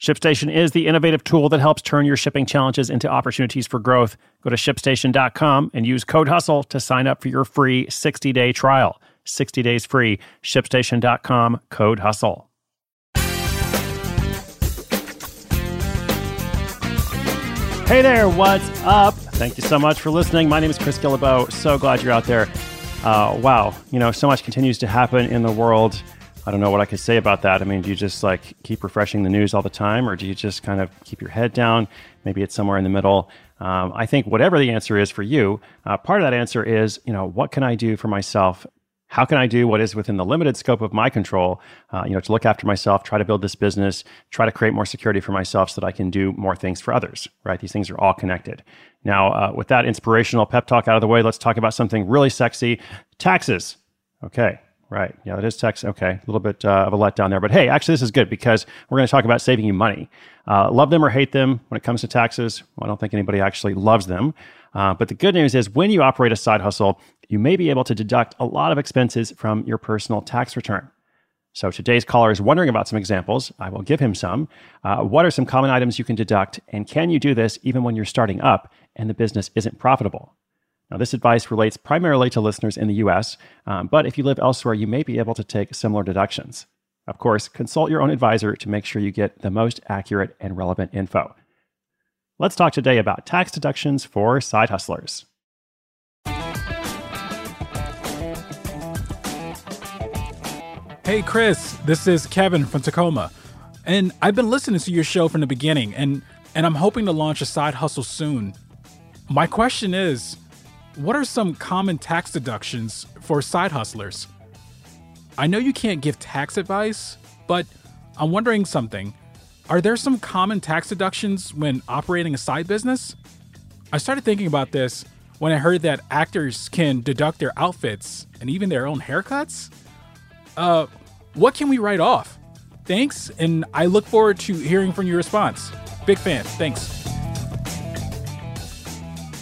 ShipStation is the innovative tool that helps turn your shipping challenges into opportunities for growth. Go to shipstation.com and use code HUSTLE to sign up for your free 60 day trial. 60 days free. ShipStation.com, code HUSTLE. Hey there, what's up? Thank you so much for listening. My name is Chris Guillebeau. So glad you're out there. Uh, wow, you know, so much continues to happen in the world. I don't know what I could say about that. I mean, do you just like keep refreshing the news all the time, or do you just kind of keep your head down? Maybe it's somewhere in the middle. Um, I think whatever the answer is for you, uh, part of that answer is, you know, what can I do for myself? How can I do what is within the limited scope of my control? Uh, you know, to look after myself, try to build this business, try to create more security for myself, so that I can do more things for others. Right? These things are all connected. Now, uh, with that inspirational pep talk out of the way, let's talk about something really sexy: taxes. Okay, Right. Yeah, that is tax. Okay. A little bit uh, of a letdown there. But hey, actually, this is good because we're going to talk about saving you money. Uh, love them or hate them when it comes to taxes. Well, I don't think anybody actually loves them. Uh, but the good news is when you operate a side hustle, you may be able to deduct a lot of expenses from your personal tax return. So today's caller is wondering about some examples. I will give him some. Uh, what are some common items you can deduct? And can you do this even when you're starting up and the business isn't profitable? Now, this advice relates primarily to listeners in the US, um, but if you live elsewhere, you may be able to take similar deductions. Of course, consult your own advisor to make sure you get the most accurate and relevant info. Let's talk today about tax deductions for side hustlers. Hey, Chris, this is Kevin from Tacoma. And I've been listening to your show from the beginning, and, and I'm hoping to launch a side hustle soon. My question is what are some common tax deductions for side hustlers? I know you can't give tax advice, but I'm wondering something. Are there some common tax deductions when operating a side business? I started thinking about this when I heard that actors can deduct their outfits and even their own haircuts. Uh, what can we write off? Thanks, and I look forward to hearing from your response. Big fan. Thanks.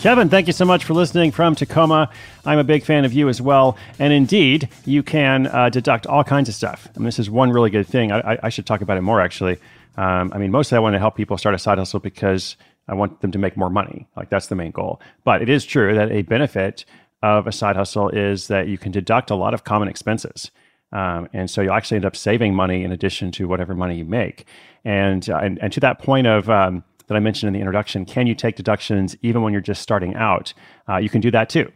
Kevin, thank you so much for listening from Tacoma. I'm a big fan of you as well. And indeed, you can uh, deduct all kinds of stuff. And this is one really good thing. I, I, should talk about it more, actually. Um, I mean, mostly I want to help people start a side hustle because I want them to make more money. Like, that's the main goal. But it is true that a benefit of a side hustle is that you can deduct a lot of common expenses. Um, and so you'll actually end up saving money in addition to whatever money you make. And, uh, and, and to that point of, um, that I mentioned in the introduction, can you take deductions even when you're just starting out? Uh, you can do that too.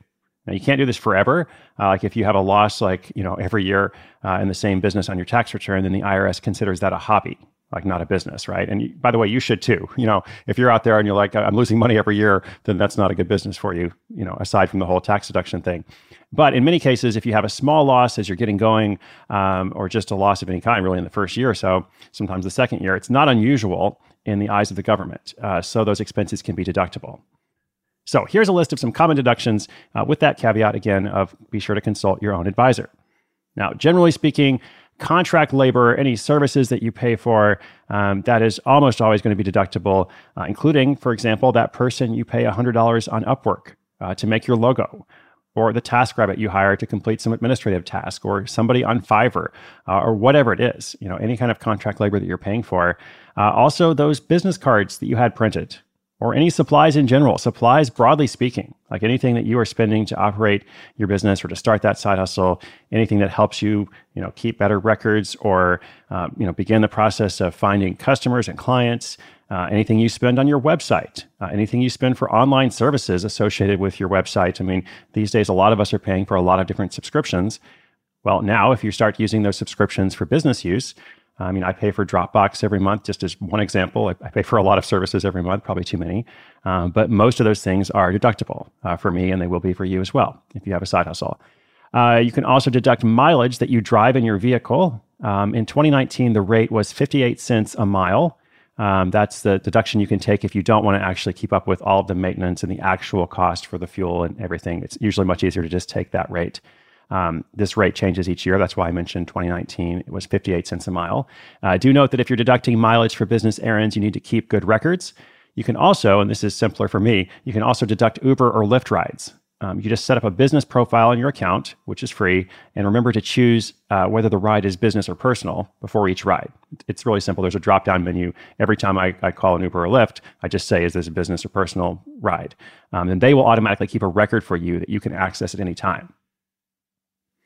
Now you can't do this forever. Uh, like if you have a loss, like you know, every year uh, in the same business on your tax return, then the IRS considers that a hobby, like not a business, right? And you, by the way, you should too. You know, if you're out there and you're like, I'm losing money every year, then that's not a good business for you. You know, aside from the whole tax deduction thing. But in many cases, if you have a small loss as you're getting going, um, or just a loss of any kind, really in the first year or so, sometimes the second year, it's not unusual in the eyes of the government. Uh, so those expenses can be deductible. So here's a list of some common deductions uh, with that caveat again of be sure to consult your own advisor. Now, generally speaking, contract labor, any services that you pay for, um, that is almost always going to be deductible, uh, including, for example, that person you pay $100 on Upwork uh, to make your logo, or the task rabbit you hire to complete some administrative task, or somebody on Fiverr, uh, or whatever it is. You know, any kind of contract labor that you're paying for. Uh, also, those business cards that you had printed, or any supplies in general. Supplies, broadly speaking, like anything that you are spending to operate your business or to start that side hustle, anything that helps you, you know, keep better records or, um, you know, begin the process of finding customers and clients uh, anything you spend on your website, uh, anything you spend for online services associated with your website. I mean, these days, a lot of us are paying for a lot of different subscriptions. Well, now, if you start using those subscriptions for business use, I mean, I pay for Dropbox every month, just as one example. I, I pay for a lot of services every month, probably too many. Um, but most of those things are deductible uh, for me, and they will be for you as well if you have a side hustle. Uh, you can also deduct mileage that you drive in your vehicle. Um, in 2019, the rate was 58 cents a mile. Um, that's the deduction you can take if you don't want to actually keep up with all of the maintenance and the actual cost for the fuel and everything. It's usually much easier to just take that rate. Um, this rate changes each year. That's why I mentioned 2019. It was 58 cents a mile. Uh, do note that if you're deducting mileage for business errands, you need to keep good records. You can also, and this is simpler for me, you can also deduct Uber or Lyft rides. Um, you just set up a business profile in your account, which is free, and remember to choose uh, whether the ride is business or personal before each ride. It's really simple. There's a drop down menu. Every time I, I, call an Uber or Lyft, I just say, is this a business or personal ride? Um, and they will automatically keep a record for you that you can access at any time.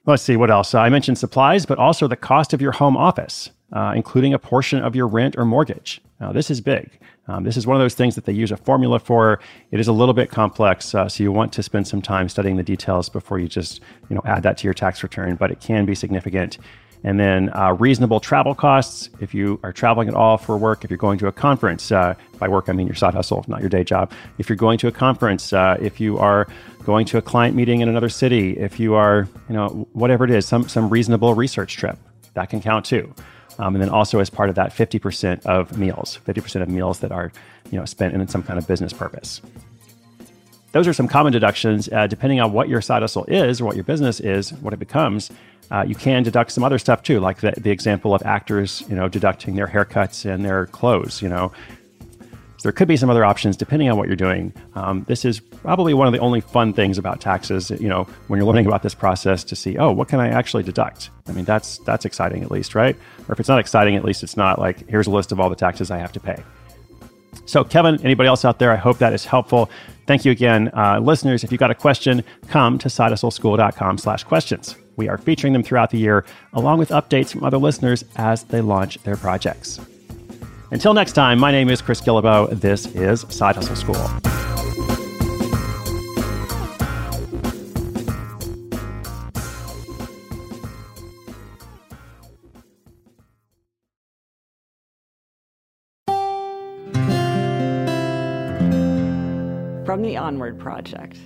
Let's see what else. Uh, I mentioned supplies, but also the cost of your home office, uh, including a portion of your rent or mortgage. Now, this is big. Um, this is one of those things that they use a formula for. It is a little bit complex, uh, so you want to spend some time studying the details before you just you know add that to your tax return. But it can be significant. And then uh, reasonable travel costs. If you are traveling at all for work, if you're going to a conference, uh, by work I mean your side hustle, not your day job. If you're going to a conference, uh, if you are going to a client meeting in another city, if you are, you know, whatever it is, some some reasonable research trip, that can count too. Um, and then also as part of that, 50% of meals, 50% of meals that are, you know, spent in some kind of business purpose. Those are some common deductions. Uh, depending on what your side hustle is or what your business is, what it becomes, uh, you can deduct some other stuff too, like the, the example of actors, you know, deducting their haircuts and their clothes. You know, there could be some other options depending on what you're doing. Um, this is probably one of the only fun things about taxes. You know, when you're learning about this process, to see, oh, what can I actually deduct? I mean, that's that's exciting at least, right? Or if it's not exciting, at least it's not like here's a list of all the taxes I have to pay. So, Kevin, anybody else out there, I hope that is helpful. Thank you again. Uh, listeners, if you've got a question, come to slash questions. We are featuring them throughout the year, along with updates from other listeners as they launch their projects. Until next time, my name is Chris Guillebeau. This is Side Hustle School. From the Onward Project.